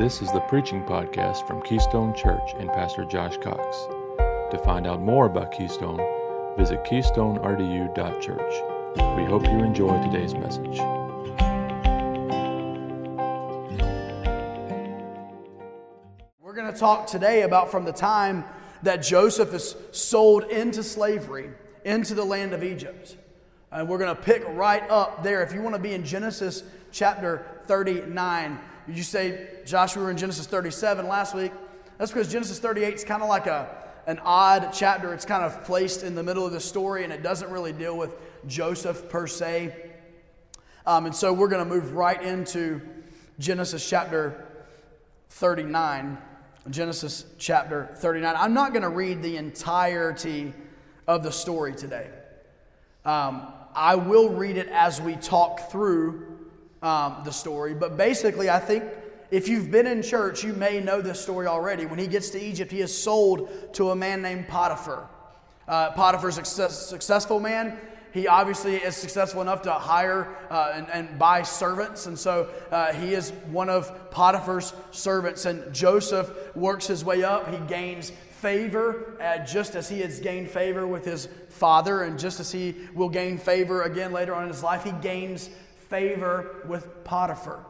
This is the preaching podcast from Keystone Church and Pastor Josh Cox. To find out more about Keystone, visit keystonerdu.church. We hope you enjoy today's message. We're going to talk today about from the time that Joseph is sold into slavery into the land of Egypt. And we're going to pick right up there. If you want to be in Genesis chapter 39, you say, Josh, we were in Genesis 37 last week. That's because Genesis 38 is kind of like a, an odd chapter. It's kind of placed in the middle of the story, and it doesn't really deal with Joseph per se. Um, and so we're going to move right into Genesis chapter 39. Genesis chapter 39. I'm not going to read the entirety of the story today. Um, I will read it as we talk through um, the story. But basically, I think if you've been in church, you may know this story already. When he gets to Egypt, he is sold to a man named Potiphar. Uh, Potiphar's a success, successful man. He obviously is successful enough to hire uh, and, and, buy servants. And so uh, he is one of Potiphar's servants. And Joseph works his way up. He gains favor, uh, just as he has gained favor with his father, and just as he will gain favor again later on in his life, he gains favor with Potiphar.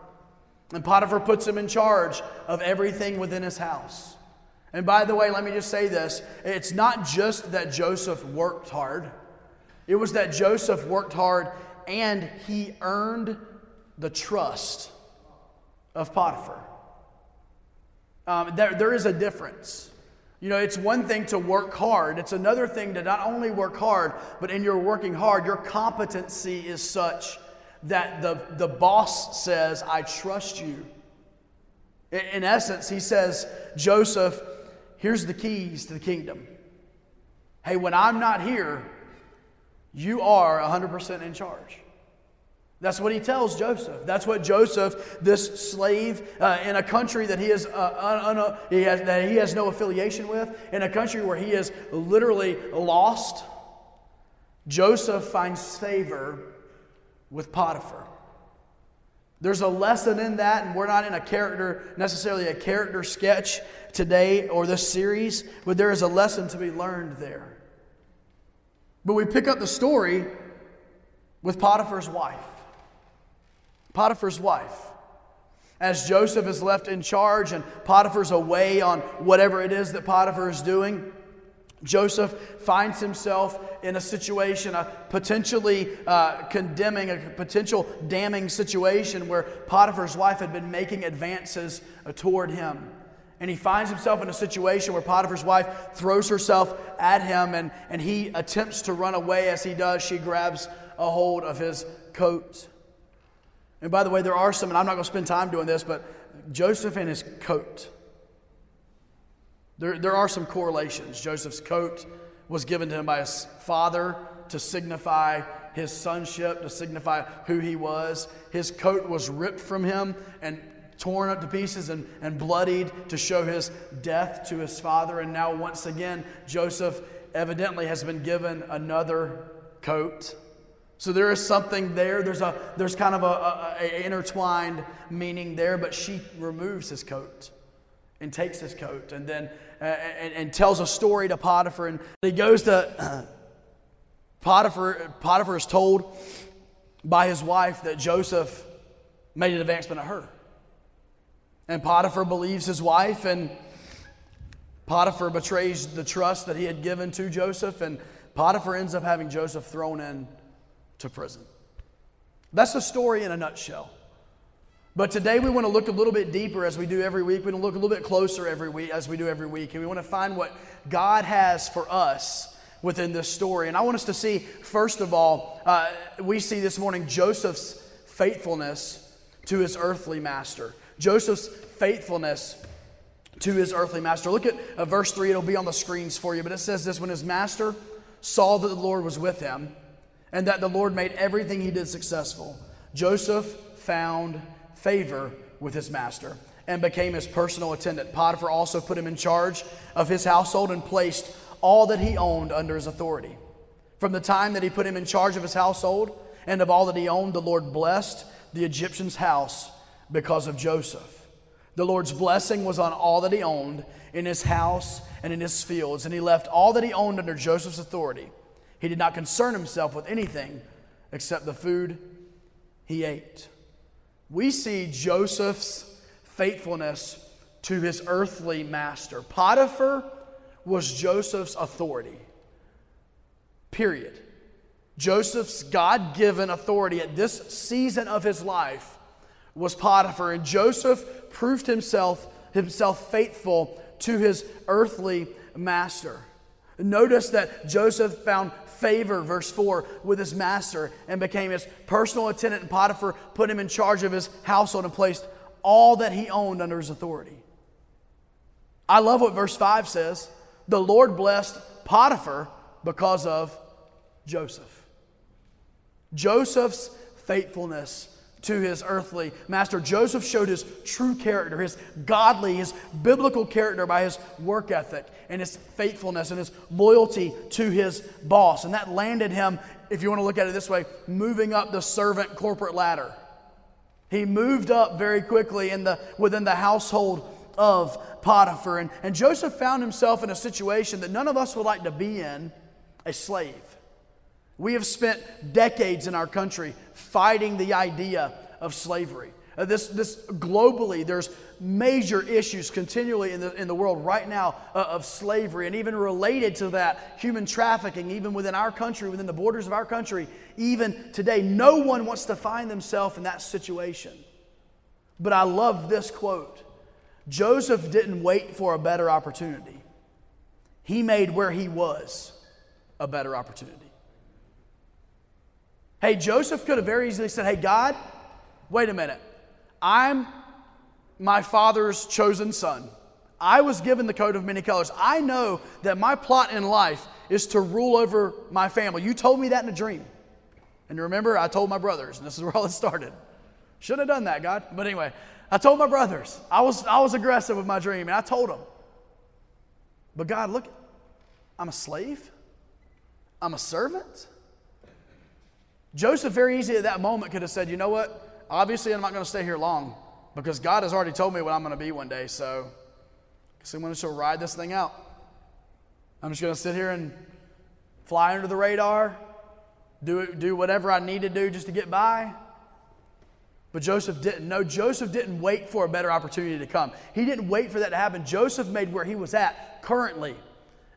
And Potiphar puts him in charge of everything within his house. And by the way, let me just say this it's not just that Joseph worked hard, it was that Joseph worked hard and he earned the trust of Potiphar. Um, there, there is a difference. You know, it's one thing to work hard, it's another thing to not only work hard, but in your working hard, your competency is such that the, the boss says, I trust you. In, in essence, he says, Joseph, here's the keys to the kingdom. Hey, when I'm not here, you are 100% in charge. That's what he tells Joseph. That's what Joseph, this slave uh, in a country that he, is, uh, un, un, he has, that he has no affiliation with, in a country where he is literally lost, Joseph finds favor with Potiphar. There's a lesson in that, and we're not in a character, necessarily a character sketch today or this series, but there is a lesson to be learned there. But we pick up the story with Potiphar's wife. Potiphar's wife. As Joseph is left in charge and Potiphar's away on whatever it is that Potiphar is doing, Joseph finds himself in a situation, a potentially uh, condemning, a potential damning situation where Potiphar's wife had been making advances uh, toward him. And he finds himself in a situation where Potiphar's wife throws herself at him and, and he attempts to run away. As he does, she grabs a hold of his coat. And by the way, there are some, and I'm not going to spend time doing this, but Joseph and his coat. There, there are some correlations. Joseph's coat was given to him by his father to signify his sonship, to signify who he was. His coat was ripped from him and torn up to pieces and, and bloodied to show his death to his father. And now, once again, Joseph evidently has been given another coat. So there is something there. There's, a, there's kind of a, a, a intertwined meaning there, but she removes his coat and takes his coat and then uh, and, and, tells a story to Potiphar. And he goes to uh, Potiphar. Potiphar is told by his wife that Joseph made an advancement of her. And Potiphar believes his wife, and Potiphar betrays the trust that he had given to Joseph, and Potiphar ends up having Joseph thrown in to prison. That's the story in a nutshell. But today we want to look a little bit deeper as we do every week. We want to look a little bit closer every week as we do every week. And we want to find what God has for us within this story. And I want us to see, first of all, uh, we see this morning Joseph's faithfulness to his earthly master. Joseph's faithfulness to his earthly master. Look at uh, verse 3, it'll be on the screens for you, but it says this When his master saw that the Lord was with him and that the Lord made everything he did successful, Joseph found favor with his master and became his personal attendant. Potiphar also put him in charge of his household and placed all that he owned under his authority. From the time that he put him in charge of his household and of all that he owned, the Lord blessed the Egyptian's house because of Joseph. The Lord's blessing was on all that he owned in his house and in his fields, and he left all that he owned under Joseph's authority. He did not concern himself with anything except the food he ate. We see Joseph's faithfulness to his earthly master. Potiphar was Joseph's authority. Period. Joseph's God given authority at this season of his life was Potiphar, and Joseph proved himself, himself faithful to his earthly master. Notice that Joseph found favor, verse 4, with his master and became his personal attendant. And Potiphar put him in charge of his household and placed all that he owned under his authority. I love what verse 5 says. The Lord blessed Potiphar because of Joseph. Joseph's faithfulness to his earthly master. Joseph showed his true character, his godly, his biblical character by his work ethic and his faithfulness and his loyalty to his boss. And that landed him, if you want to look at it this way, moving up the servant corporate ladder. He moved up very quickly in the, within the household of Potiphar. And, and Joseph found himself in a situation that none of us would like to be in a slave. We have spent decades in our country fighting the idea of slavery. Uh, this, this globally, there's major issues continually in the, in the world right now uh, of slavery, and even related to that, human trafficking, even within our country, within the borders of our country, even today. No one wants to find themselves in that situation. But I love this quote Joseph didn't wait for a better opportunity, he made where he was a better opportunity. Hey, Joseph could have very easily said, Hey, God, wait a minute. I'm my father's chosen son. I was given the coat of many colors. I know that my plot in life is to rule over my family. You told me that in a dream. And you remember, I told my brothers, and this is where all it started. Should have done that, God. But anyway, I told my brothers. I was, I was aggressive with my dream, and I told them. But God, look, I'm a slave. I'm a servant. Joseph, very easy at that moment, could have said, You know what? Obviously, I'm not going to stay here long because God has already told me what I'm going to be one day. So, so I'm going to ride this thing out. I'm just going to sit here and fly under the radar, do, do whatever I need to do just to get by. But Joseph didn't. No, Joseph didn't wait for a better opportunity to come. He didn't wait for that to happen. Joseph made where he was at currently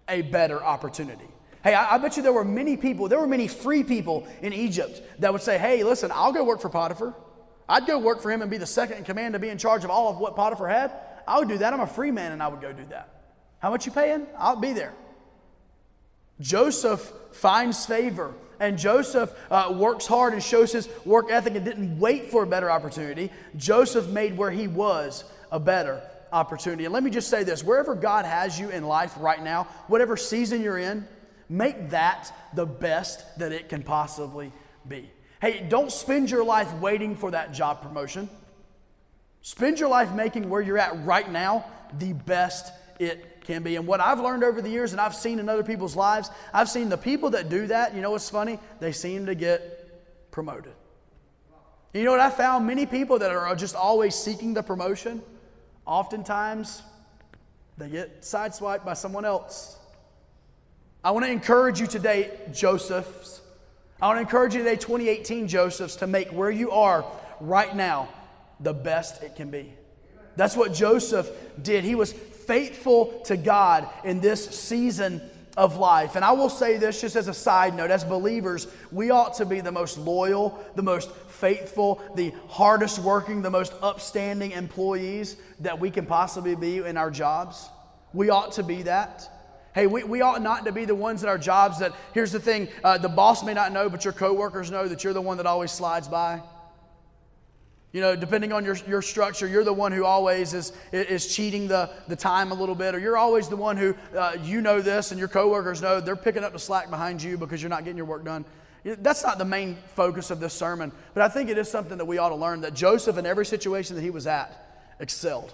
a better opportunity. Hey, I, I, bet you there were many people, there were many free people in Egypt that would say, hey, listen, I'll go work for Potiphar. I'd go work for him and be the second in command to be in charge of all of what Potiphar had. I would do that. I'm a free man and I would go do that. How much you paying? I'll be there. Joseph finds favor and Joseph uh, works hard and shows his work ethic and didn't wait for a better opportunity. Joseph made where he was a better opportunity. And let me just say this wherever God has you in life right now, whatever season you're in, Make that the best that it can possibly be. Hey, don't spend your life waiting for that job promotion. Spend your life making where you're at right now the best it can be. And what I've learned over the years, and I've seen in other people's lives, I've seen the people that do that, you know what's funny? They seem to get promoted. You know what I found? Many people that are just always seeking the promotion, oftentimes they get sideswiped by someone else. I want to encourage you today, Josephs. I want to encourage you today, 2018 Josephs, to make where you are right now the best it can be. That's what Joseph did. He was faithful to God in this season of life. And I will say this just as a side note as believers, we ought to be the most loyal, the most faithful, the hardest working, the most upstanding employees that we can possibly be in our jobs. We ought to be that. Hey, we, we ought not to be the ones at our jobs that, here's the thing, uh, the boss may not know, but your coworkers know that you're the one that always slides by. You know, depending on your, your structure, you're the one who always is, is cheating the, the time a little bit, or you're always the one who, uh, you know this and your coworkers know they're picking up the slack behind you because you're not getting your work done. That's not the main focus of this sermon, but I think it is something that we ought to learn that Joseph, in every situation that he was at, excelled.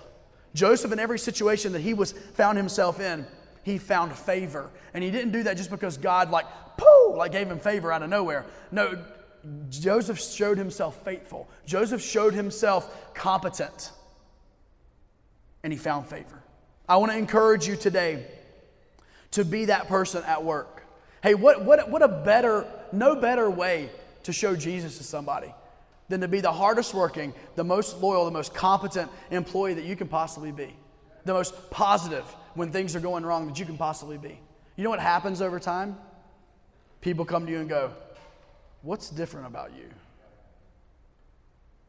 Joseph, in every situation that he was found himself in, he found favor. And he didn't do that just because God, like, pooh, like gave him favor out of nowhere. No, Joseph showed himself faithful. Joseph showed himself competent. and he found favor. I want to encourage you today to be that person at work. Hey, what, what, what a better, no better way to show Jesus to somebody than to be the hardest working, the most loyal, the most competent employee that you can possibly be, the most positive when things are going wrong that you can possibly be. You know what happens over time? People come to you and go, What's different about you?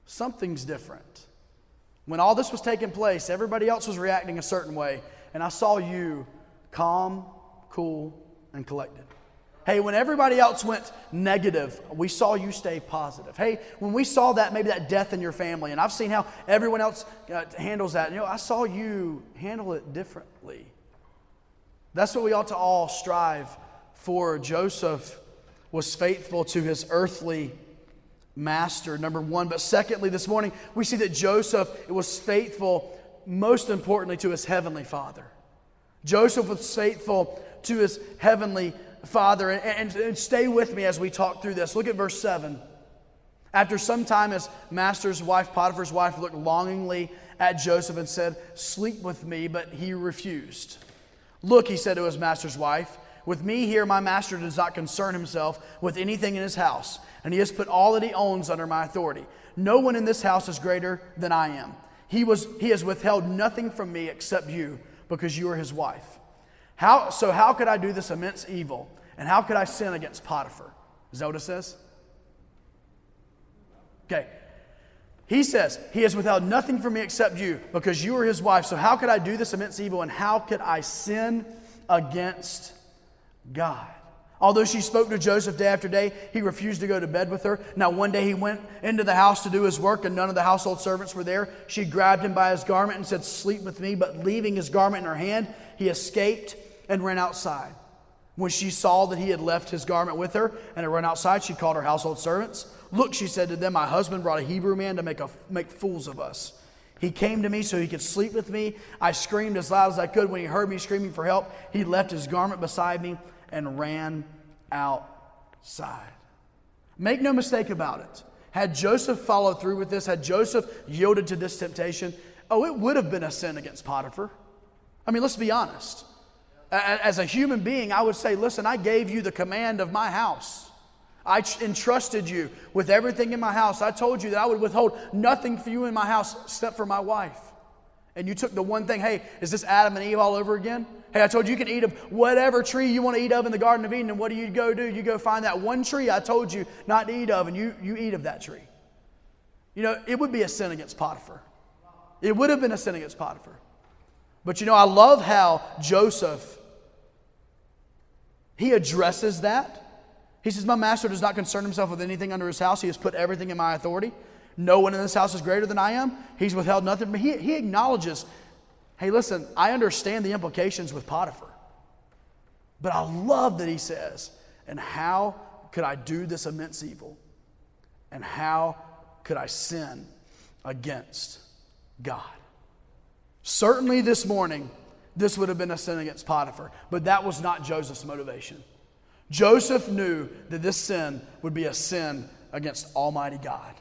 Something's different. When all this was taking place, everybody else was reacting a certain way, and I saw you calm, cool, and collected. Hey, when everybody else went negative, we saw you stay positive. Hey, when we saw that, maybe that death in your family, and I've seen how everyone else uh, handles that, you know, I saw you handle it differently. That's what we ought to all strive for. Joseph was faithful to his earthly master, number one. But secondly, this morning, we see that Joseph was faithful, most importantly, to his heavenly father. Joseph was faithful to his heavenly father. And, and, and stay with me as we talk through this. Look at verse 7. After some time, his master's wife, Potiphar's wife, looked longingly at Joseph and said, Sleep with me, but he refused. Look, he said to his master's wife, with me here, my master does not concern himself with anything in his house, and he has put all that he owns under my authority. No one in this house is greater than I am. He, was, he has withheld nothing from me except you, because you are his wife. How, so, how could I do this immense evil? And how could I sin against Potiphar? It says? Okay. He says, He has withheld nothing from me except you, because you are his wife. So, how could I do this immense evil? And how could I sin against God. Although she spoke to Joseph day after day, he refused to go to bed with her. Now, one day he went into the house to do his work, and none of the household servants were there. She grabbed him by his garment and said, Sleep with me. But leaving his garment in her hand, he escaped and ran outside. When she saw that he had left his garment with her and had run outside, she called her household servants. Look, she said to them, My husband brought a Hebrew man to make, a, make fools of us. He came to me so he could sleep with me. I screamed as loud as I could. When he heard me screaming for help, he left his garment beside me and ran outside. Make no mistake about it. Had Joseph followed through with this, had Joseph yielded to this temptation, oh, it would have been a sin against Potiphar. I mean, let's be honest. As a human being, I would say, listen, I gave you the command of my house. I entrusted you with everything in my house. I told you that I would withhold nothing for you in my house except for my wife. And you took the one thing, hey, is this Adam and Eve all over again? Hey, I told you you can eat of whatever tree you want to eat of in the Garden of Eden. And what do you go do? You go find that one tree I told you not to eat of, and you, you eat of that tree. You know, it would be a sin against Potiphar. It would have been a sin against Potiphar. But you know, I love how Joseph he addresses that. He says, My master does not concern himself with anything under his house. He has put everything in my authority. No one in this house is greater than I am. He's withheld nothing. But he, he acknowledges Hey, listen, I understand the implications with Potiphar. But I love that he says, and how could I do this immense evil? And how could I sin against God? Certainly this morning, this would have been a sin against Potiphar, but that was not Joseph's motivation. Joseph knew that this sin would be a sin against Almighty God,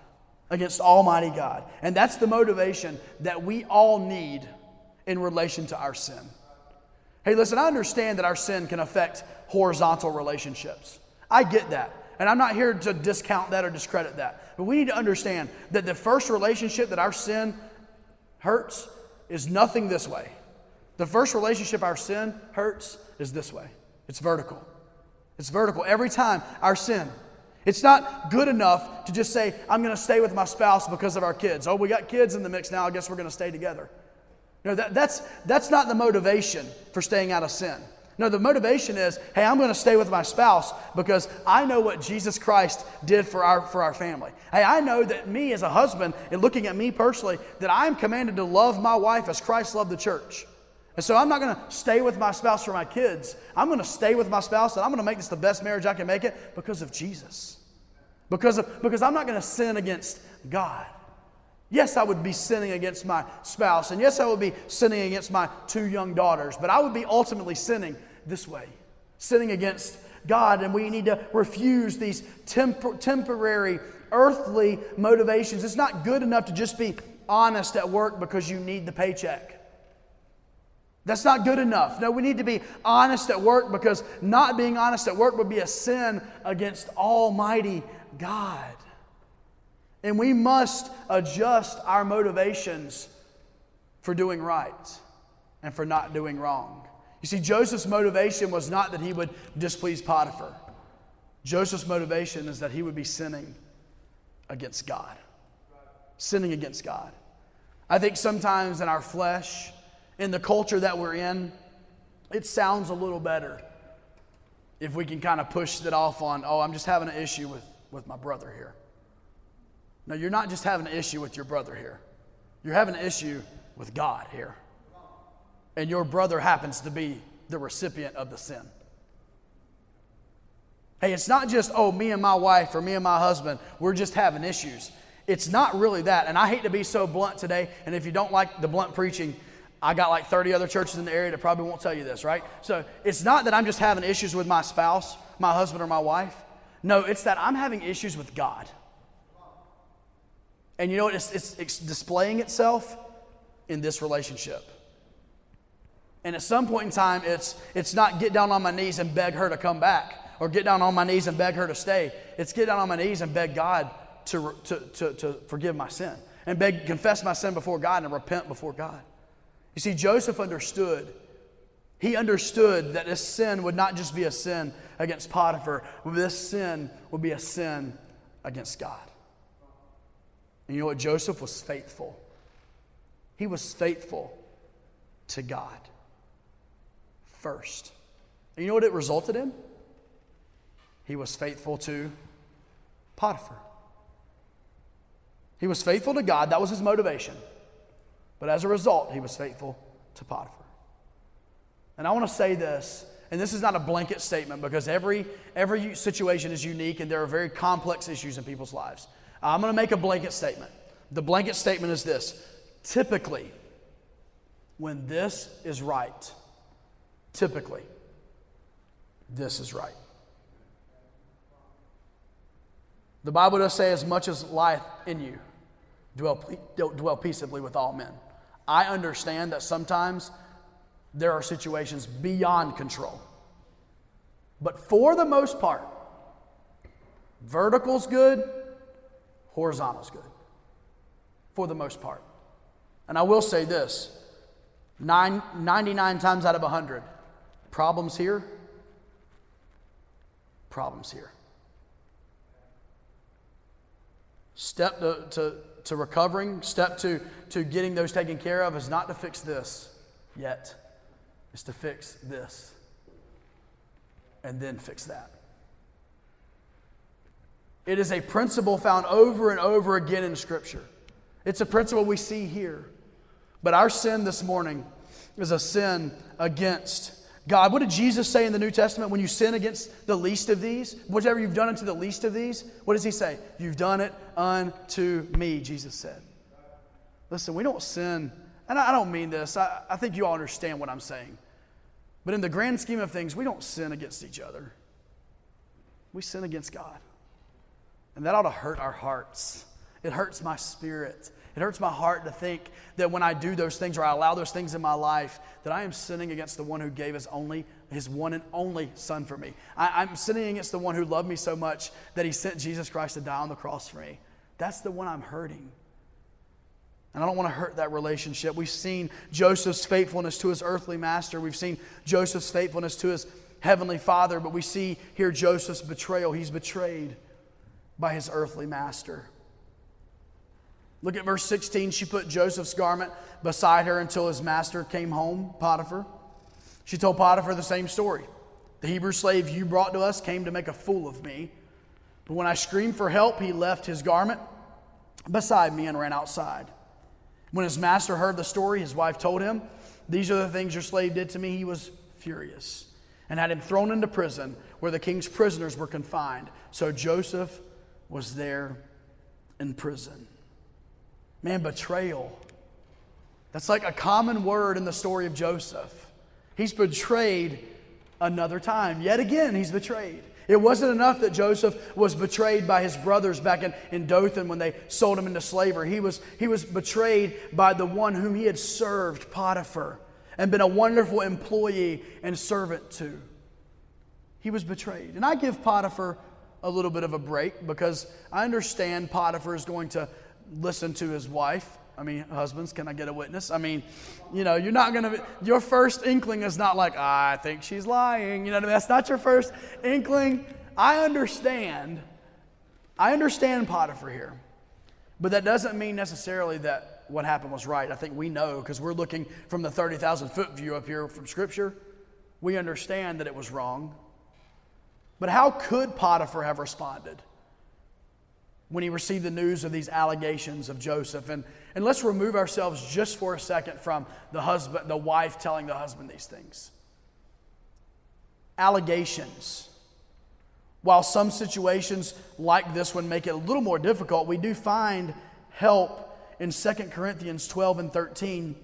against Almighty God. And that's the motivation that we all need in relation to our sin. Hey, listen, I understand that our sin can affect horizontal relationships. I get that. And I'm not here to discount that or discredit that. But we need to understand that the first relationship that our sin hurts is nothing this way. The first relationship our sin hurts is this way it's vertical. It's vertical. Every time our sin, it's not good enough to just say, I'm going to stay with my spouse because of our kids. Oh, we got kids in the mix now. I guess we're going to stay together. No, that, that's, that's not the motivation for staying out of sin. No, the motivation is, hey, I'm going to stay with my spouse because I know what Jesus Christ did for our, for our family. Hey, I know that me as a husband, and looking at me personally, that I'm commanded to love my wife as Christ loved the church. And so I'm not going to stay with my spouse for my kids. I'm going to stay with my spouse and I'm going to make this the best marriage I can make it because of Jesus. Because, of, because I'm not going to sin against God. Yes, I would be sinning against my spouse, and yes, I would be sinning against my two young daughters, but I would be ultimately sinning this way sinning against God, and we need to refuse these temp- temporary, earthly motivations. It's not good enough to just be honest at work because you need the paycheck. That's not good enough. No, we need to be honest at work because not being honest at work would be a sin against Almighty God. And we must adjust our motivations for doing right and for not doing wrong. You see, Joseph's motivation was not that he would displease Potiphar. Joseph's motivation is that he would be sinning against God. Sinning against God. I think sometimes in our flesh, in the culture that we're in, it sounds a little better if we can kind of push it off on, oh, I'm just having an issue with, with my brother here. No, you're not just having an issue with your brother here. You're having an issue with God here. And your brother happens to be the recipient of the sin. Hey, it's not just, oh, me and my wife or me and my husband, we're just having issues. It's not really that. And I hate to be so blunt today. And if you don't like the blunt preaching, I got like 30 other churches in the area that probably won't tell you this, right? So it's not that I'm just having issues with my spouse, my husband, or my wife. No, it's that I'm having issues with God. And you know what? It's, it's, it's displaying itself in this relationship. And at some point in time, it's, it's not get down on my knees and beg her to come back or get down on my knees and beg her to stay. It's get down on my knees and beg God to, to, to, to forgive my sin and beg, confess my sin before God and repent before God. You see, Joseph understood. He understood that this sin would not just be a sin against Potiphar, but this sin would be a sin against God. And you know what? Joseph was faithful. He was faithful to God first. And you know what it resulted in? He was faithful to Potiphar. He was faithful to God, that was his motivation. But as a result, he was faithful to Potiphar. And I want to say this, and this is not a blanket statement because every, every situation is unique and there are very complex issues in people's lives. I'm going to make a blanket statement. The blanket statement is this typically, when this is right, typically, this is right. The Bible does say, as much as life in you, dwell, dwell peaceably with all men. I understand that sometimes there are situations beyond control. But for the most part, vertical's good, horizontal's good. For the most part. And I will say this nine, 99 times out of 100, problems here, problems here. Step to, to, to recovering, step to, to getting those taken care of is not to fix this yet, it's to fix this and then fix that. It is a principle found over and over again in Scripture. It's a principle we see here. But our sin this morning is a sin against God. What did Jesus say in the New Testament? When you sin against the least of these, whatever you've done unto the least of these, what does he say? You've done it unto me, Jesus said. Listen, we don't sin, and I don't mean this, I, I think you all understand what I'm saying. But in the grand scheme of things, we don't sin against each other, we sin against God. And that ought to hurt our hearts. It hurts my spirit. It hurts my heart to think that when I do those things or I allow those things in my life, that I am sinning against the one who gave his only, his one and only son for me. I, am sinning against the one who loved me so much that he sent Jesus Christ to die on the cross for me. That's the one I'm hurting. And I don't want to hurt that relationship. We've seen Joseph's faithfulness to his earthly master. We've seen Joseph's faithfulness to his heavenly father, but we see here Joseph's betrayal. He's betrayed by his earthly master. Look at verse 16. She put Joseph's garment beside her until his master came home, Potiphar. She told Potiphar the same story. The Hebrew slave you brought to us came to make a fool of me. But when I screamed for help, he left his garment beside me and ran outside. When his master heard the story, his wife told him, These are the things your slave did to me. He was furious and had him thrown into prison where the king's prisoners were confined. So Joseph was there in prison. Man, betrayal. That's like a common word in the story of Joseph. He's betrayed another time. Yet again, he's betrayed. It wasn't enough that Joseph was betrayed by his brothers back in, in Dothan when they sold him into slavery. He was, he was betrayed by the one whom he had served, Potiphar. and been a wonderful employee and servant to. He was betrayed. And I give Potiphar a little bit of a break because I understand Potiphar is going to listen to his wife. I mean, husbands, can I get a witness? I mean, you know, you're not to, your first inkling is not like, ah, I think she's lying. You know I mean? That's not your first inkling. I understand. I understand Potiphar here. But that doesn't mean necessarily that what happened was right. I think we know because we're looking from the 30,000 foot view up here from Scripture. We understand that it was wrong. But how could Potiphar have responded when he received the news of these allegations of Joseph? And, and let's remove ourselves just for a second from the husband, the wife telling the husband these things. Allegations. While some situations like this one make it a little more difficult, we do find help in 2 Corinthians 12 and 13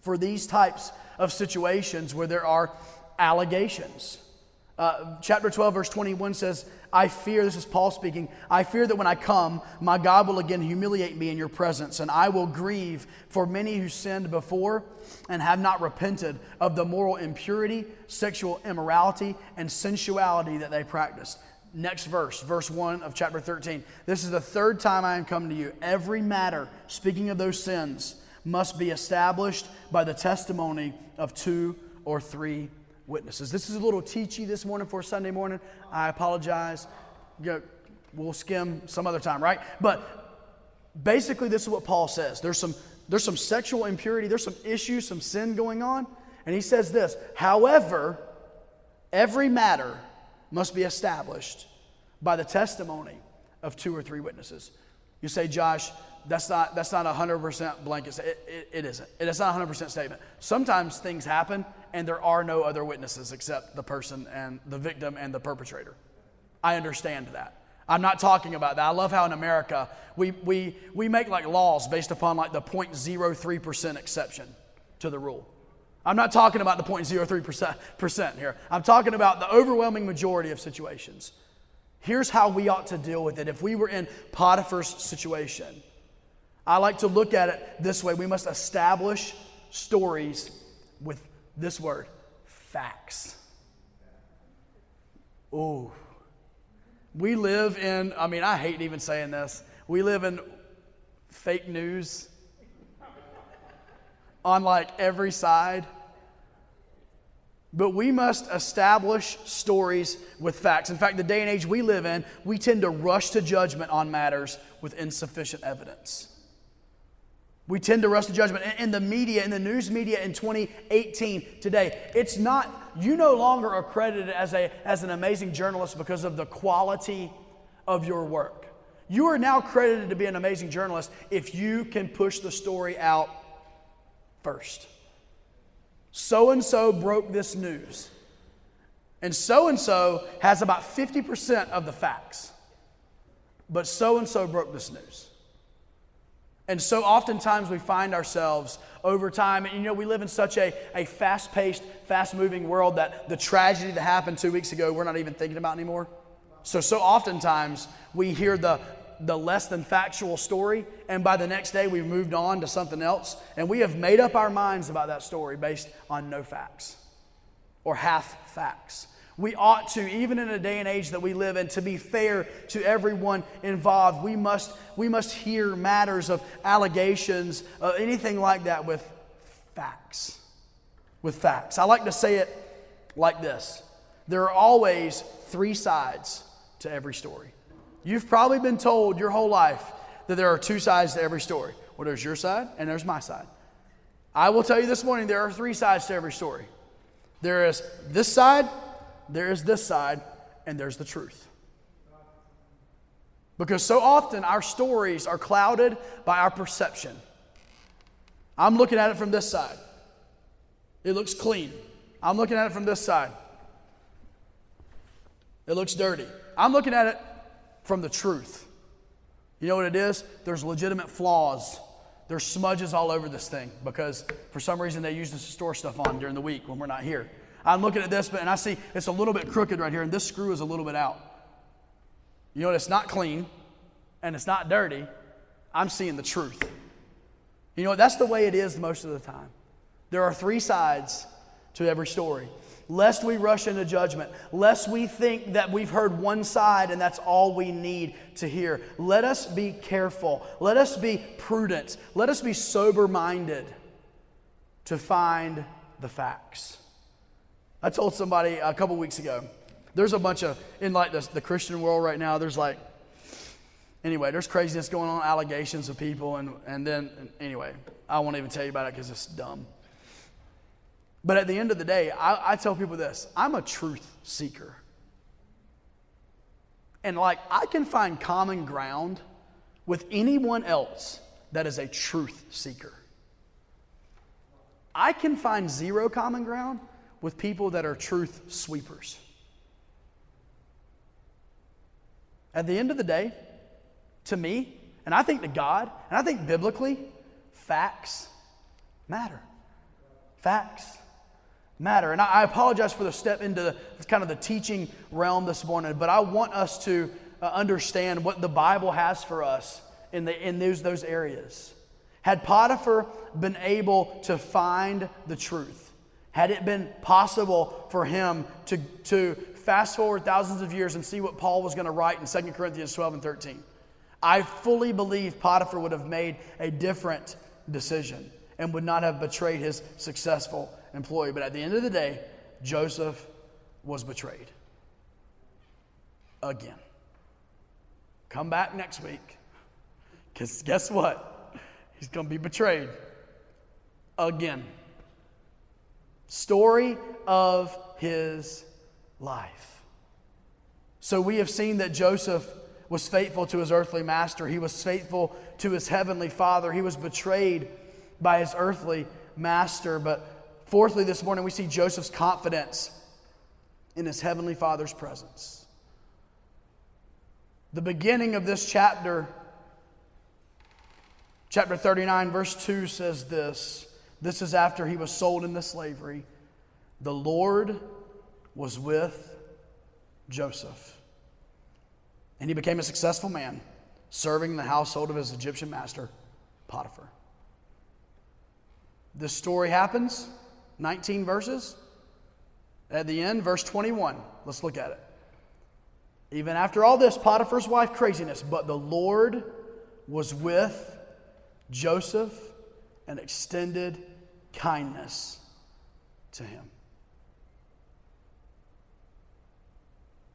for these types of situations where there are allegations. Uh, chapter 12, verse 21 says, I fear, this is Paul speaking, I fear that when I come, my God will again humiliate me in your presence, and I will grieve for many who sinned before and have not repented of the moral impurity, sexual immorality, and sensuality that they practiced. Next verse, verse 1 of chapter 13. This is the third time I am come to you. Every matter, speaking of those sins, must be established by the testimony of two or three witnesses. This is a little teachy this morning for Sunday morning. I apologize. We'll skim some other time, right? But basically, this is what Paul says. There's some, there's some sexual impurity, there's some issues, some sin going on. And he says this However, every matter must be established by the testimony of two or three witnesses. You say, Josh, that's not, that's not a 100% blanket. It, it, it isn't. It is not a 100% statement. Sometimes things happen and there are no other witnesses except the person and the victim and the perpetrator. I understand that. I'm not talking about that. I love how in America we, we, we make like laws based upon like the 0.03% exception to the rule. I'm not talking about the 0.03% here. I'm talking about the overwhelming majority of situations. Here's how we ought to deal with it if we were in Potiphar's situation. I like to look at it this way we must establish stories with this word facts. Oh, we live in, I mean, I hate even saying this. We live in fake news on like every side. But we must establish stories with facts. In fact, the day and age we live in, we tend to rush to judgment on matters with insufficient evidence. We tend to rush to judgment. In the media, in the news media in 2018 today, it's not, you no longer are credited as, a, as an amazing journalist because of the quality of your work. You are now credited to be an amazing journalist if you can push the story out first. So and so broke this news. And so and so has about 50% of the facts. But so and so broke this news. And so oftentimes we find ourselves over time, and you know, we live in such a, a fast paced, fast moving world that the tragedy that happened two weeks ago, we're not even thinking about anymore. So, so oftentimes we hear the, the less than factual story, and by the next day we've moved on to something else, and we have made up our minds about that story based on no facts or half facts. We ought to, even in a day and age that we live in, to be fair to everyone involved. We must, we must hear matters of allegations, uh, anything like that, with facts. With facts. I like to say it like this there are always three sides to every story. You've probably been told your whole life that there are two sides to every story. Well, there's your side and there's my side. I will tell you this morning there are three sides to every story. There is this side there is this side, and there's the truth. Because so often our stories are clouded by our perception. I'm looking at it from this side. It looks clean. I'm looking at it from this side. It looks dirty. I'm looking at it from the truth. You know what it is? There's legitimate flaws. There's smudges all over this thing because for some reason they use this to store stuff on during the week when we're not here. I'm looking at this, but and I see it's a little bit crooked right here, and this screw is a little bit out. You know, it's not clean and it's not dirty. I'm seeing the truth. You know, that's the way it is most of the time. There are three sides to every story. Lest we rush into judgment, lest we think that we've heard one side and that's all we need to hear. Let us be careful. Let us be prudent. Let us be sober minded to find the facts. I told somebody a couple weeks ago, there's a bunch of, in like the, the Christian world right now, there's like, anyway, there's craziness going on, allegations of people, and, and then, anyway, I won't even tell you about it because it's dumb. But at the end of the day, I, I tell people this I'm a truth seeker. And like, I can find common ground with anyone else that is a truth seeker. I can find zero common ground with people that are truth sweepers. At the end of the day, to me, and I think to God, and I think biblically, facts matter. Facts matter. And I, apologize for the step into the, kind of the teaching realm this morning, but I want us to uh, understand what the Bible has for us in, the, in those, those areas. Had Potiphar been able to find the truth, had it been possible for him to, to fast forward thousands of years and see what Paul was going to write in 2 Corinthians 12 and 13, I fully believe Potiphar would have made a different decision and would not have betrayed his successful employee. But at the end of the day, Joseph was betrayed. Again. Come back next week. Because guess what? He's going to be betrayed. Again. Story of his life. So we have seen that Joseph was faithful to his earthly master, he was faithful to his heavenly father, he was betrayed by his earthly master. But fourthly, this morning we see Joseph's confidence in his heavenly father's presence. The beginning of this chapter, chapter 39, verse 2 says this. This is after he was sold into slavery. The Lord was with Joseph. And he became a successful man, serving in the household of his Egyptian master, Potiphar. This story happens, 19 verses. At the end, verse 21, let's look at it. Even after all this, Potiphar's wife craziness, but the Lord was with Joseph and extended kindness to him.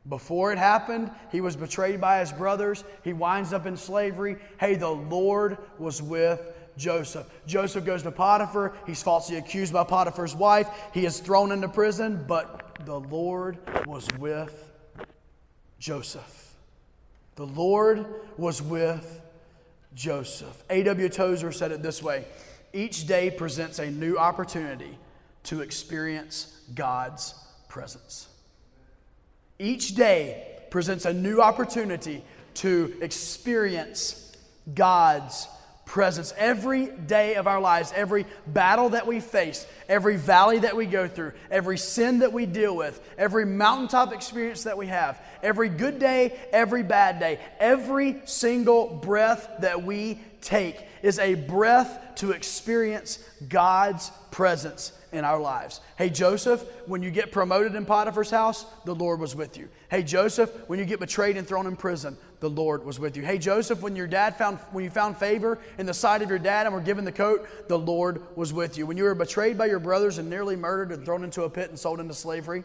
Before it happened, he was betrayed by his brothers. He winds up in slavery. Hey, the Lord was with Joseph. Joseph goes to Potiphar. He's falsely accused by Potiphar's wife. He is thrown into prison, but the Lord was with Joseph. The Lord was with Joseph. A.W. Tozer said it this way Each day presents a new opportunity to experience God's presence. Each day presents a new opportunity to experience God's presence every day of our lives, every battle that we face, every valley that we go through, every sin that we deal with, every mountaintop experience that we have, every good day, every bad day, every single breath that we take is a breath to experience God's presence in our lives. Hey, Joseph, when you get promoted in Potiphar's house, the Lord was with you. Hey, Joseph, when you get betrayed and thrown in prison, the Lord was with you. Hey, Joseph, when your dad found, when you found favor in the sight of your dad and were given the coat, the Lord was with you. When you were betrayed by your brothers and nearly murdered and thrown into a pit and sold into slavery,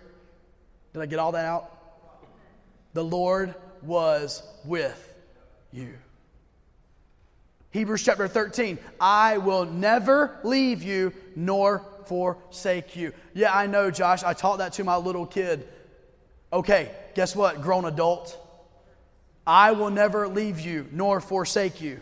did I get all that out? The Lord was with you. Hebrews chapter 13, I will never leave you nor forsake you. Yeah, I know, Josh. I taught that to my little kid. Okay, guess what, grown adult? I will never leave you nor forsake you.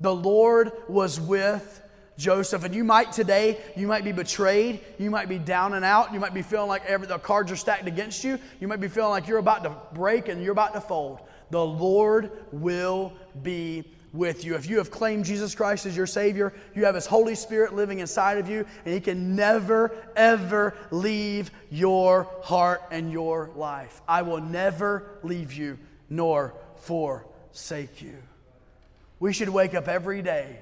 The Lord was with Joseph. And you might today, you might be betrayed. You might be down and out. You might be feeling like every, the cards are stacked against you. You might be feeling like you're about to break and you're about to fold. The Lord will be with you. If you have claimed Jesus Christ as your Savior, you have His Holy Spirit living inside of you, and He can never, ever leave your heart and your life. I will never leave you nor forsake you. We should wake up every day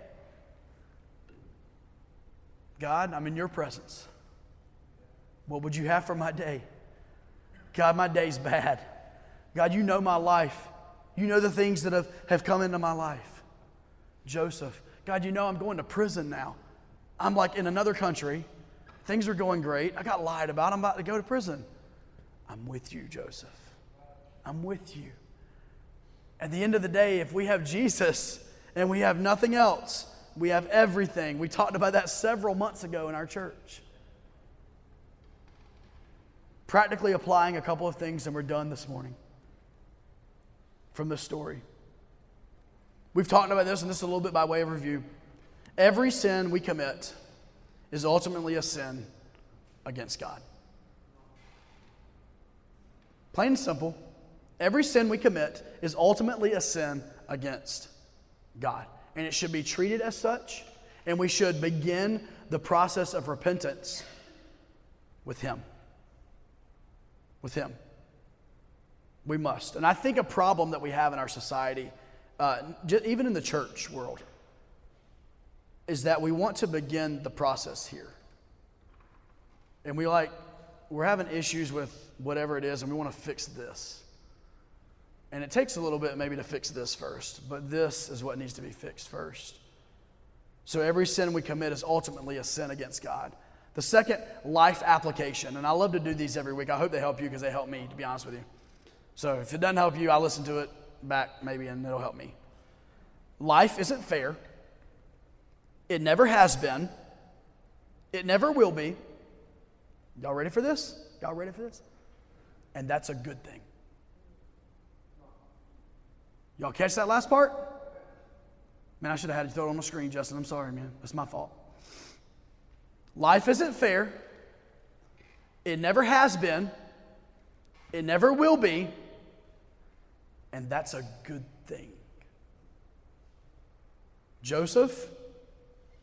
God, I'm in your presence. What would you have for my day? God, my day's bad. God, you know my life. You know the things that have, have come into my life. Joseph, God, you know I'm going to prison now. I'm like in another country. Things are going great. I got lied about. I'm about to go to prison. I'm with you, Joseph. I'm with you. At the end of the day, if we have Jesus and we have nothing else, we have everything. We talked about that several months ago in our church. Practically applying a couple of things, and we're done this morning from this story. We've talked about this, and this is a little bit by way of review. Every sin we commit is ultimately a sin against God. Plain and simple. Every sin we commit is ultimately a sin against God. And it should be treated as such, and we should begin the process of repentance with Him. With Him. We must. And I think a problem that we have in our society, uh, even in the church world, is that we want to begin the process here. And we like, we're having issues with whatever it is, and we want to fix this. And it takes a little bit maybe to fix this first, but this is what needs to be fixed first. So every sin we commit is ultimately a sin against God. The second, life application. And I love to do these every week. I hope they help you because they help me, to be honest with you. So if it doesn't help you, I'll listen to it back maybe and it'll help me. Life isn't fair. It never has been. It never will be. Y'all ready for this? Y'all ready for this? And that's a good thing. Y'all catch that last part? Man, I should have had you throw it on the screen, Justin. I'm sorry, man. That's my fault. Life isn't fair. It never has been. It never will be. And that's a good thing. Joseph,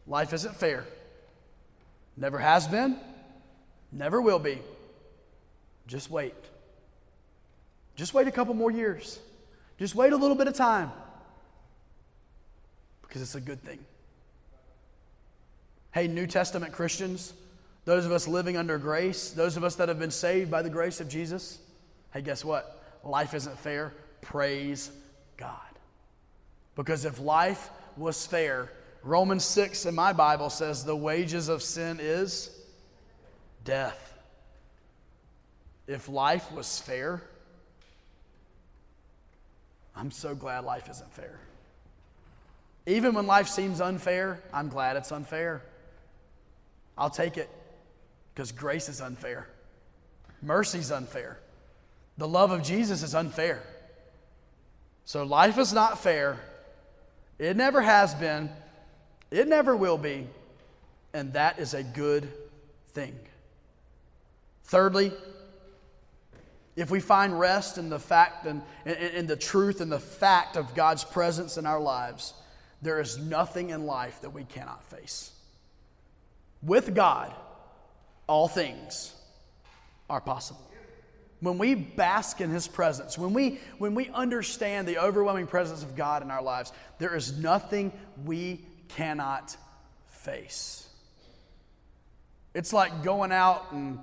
life isn't fair. Never has been. Never will be. Just wait. Just wait a couple more years. Just wait a little bit of time because it's a good thing. Hey, New Testament Christians, those of us living under grace, those of us that have been saved by the grace of Jesus, hey, guess what? Life isn't fair. Praise God. Because if life was fair, Romans 6 in my Bible says the wages of sin is death. If life was fair, I'm so glad life isn't fair. Even when life seems unfair, I'm glad it's unfair. I'll take it because grace is unfair, Mercy's unfair, the love of Jesus is unfair. So life is not fair. It never has been, it never will be, and that is a good thing. Thirdly, if we find rest in the fact and in the truth and the fact of God's presence in our lives, there is nothing in life that we cannot face. With God, all things are possible. When we bask in His presence, when we, when we understand the overwhelming presence of God in our lives, there is nothing we cannot face. It's like going out and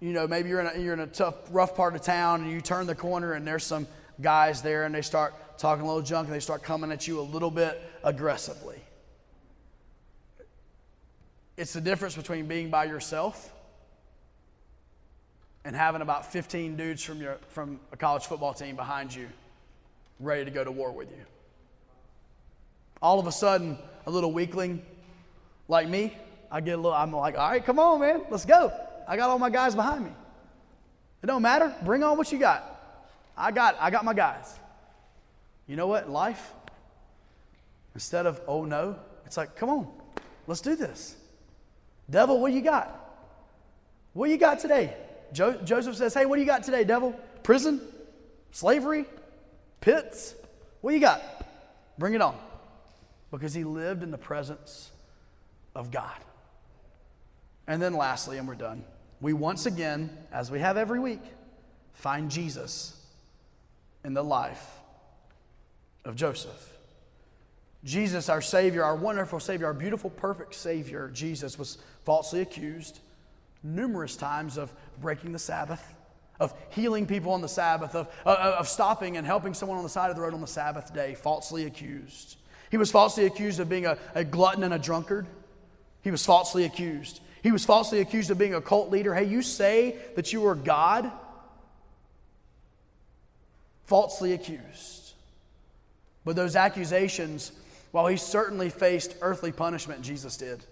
you know, maybe you're in a, you're in a tough, rough part of town and you turn the corner and there's some guys there and they start talking a little junk and they start coming at you a little bit aggressively. It's the difference between being by yourself and having about 15 dudes from, your, from a college football team behind you ready to go to war with you. All of a sudden, a little weakling like me, I get a little, I'm like, all right, come on, man, let's go. I got all my guys behind me. It don't matter. Bring on what you got. I got I got my guys. You know what? Life, instead of oh no, it's like, come on, let's do this. Devil, what you got? What you got today? Jo- Joseph says, Hey, what do you got today, devil? Prison? Slavery? Pits? What you got? Bring it on. Because he lived in the presence of God. And then lastly, and we're done we once again, as we have every week, find Jesus in the life of Joseph. Jesus, our Savior, our wonderful Savior, our beautiful, perfect Savior, Jesus, was falsely accused numerous times of breaking the Sabbath, of healing people on the Sabbath, of, of stopping and helping someone on the side of the road on the Sabbath day, falsely accused. He was falsely accused of being a, a glutton and a drunkard. He was falsely accused. He was falsely accused of being a cult leader. Hey, you say that you are God? Falsely accused. But those accusations while he certainly faced earthly punishment, Jesus did,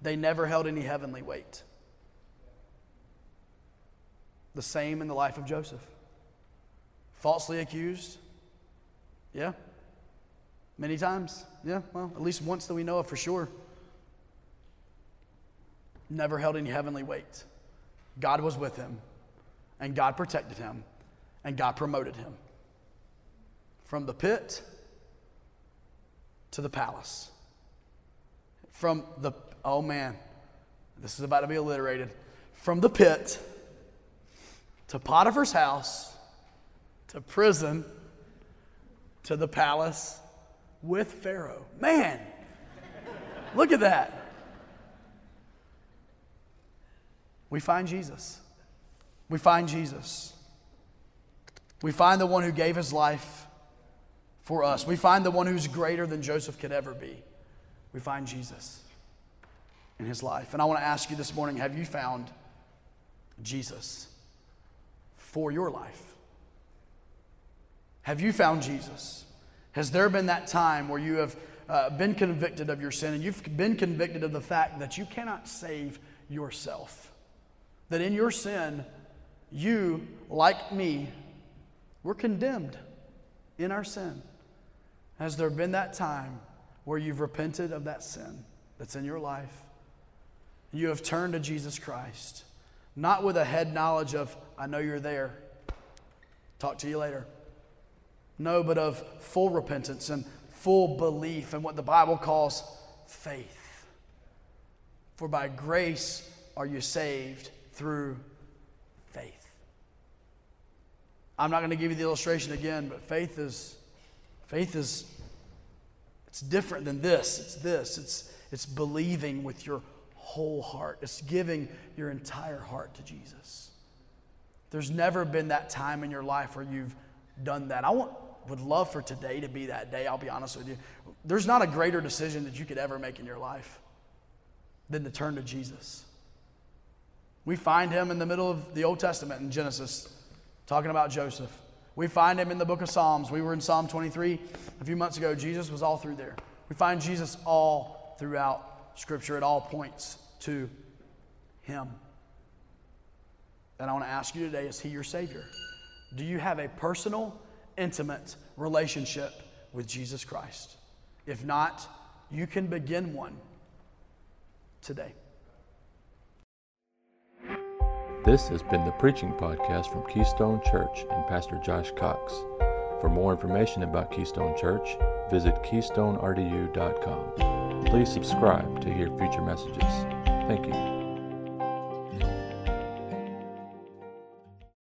they never held any heavenly weight. The same in the life of Joseph. Falsely accused, yeah. Many times, yeah, well, at least once that we know of for sure. Never held any heavenly weight. God was with him, and God protected him, and God promoted him. From the pit to the palace. From the, oh man, this is about to be alliterated. From the pit to Potiphar's house to prison to the palace with Pharaoh. Man, look at that. We find Jesus. We find Jesus. We find the one who gave his life for us. We find the one who's greater than Joseph could ever be. We find Jesus in his life. And I want to ask you this morning have you found Jesus for your life? Have you found Jesus? Has there been that time where you have uh, been convicted of your sin and you've been convicted of the fact that you cannot save yourself? That in your sin, you, like me, were condemned in our sin. Has there been that time where you've repented of that sin that's in your life? You have turned to Jesus Christ, not with a head knowledge of, I know you're there, talk to you later. No, but of full repentance and full belief and what the Bible calls faith. For by grace are you saved through faith. I'm not going to give you the illustration again, but faith is Faith is it's different than this. It's this. It's it's believing with your whole heart. It's giving your entire heart to Jesus. There's never been that time in your life where you've done that. I want, would love for today to be that day, I'll be honest with you. There's not a greater decision that you could ever make in your life than to turn to Jesus. We find him in the middle of the Old Testament in Genesis, talking about Joseph. We find him in the book of Psalms. We were in Psalm 23 a few months ago. Jesus was all through there. We find Jesus all throughout Scripture. It all points to him. And I want to ask you today is he your Savior? Do you have a personal, intimate relationship with Jesus Christ? If not, you can begin one today. This has been the Preaching Podcast from Keystone Church and Pastor Josh Cox. For more information about Keystone Church, visit keystonerdu.com. Please subscribe to hear future messages. Thank you.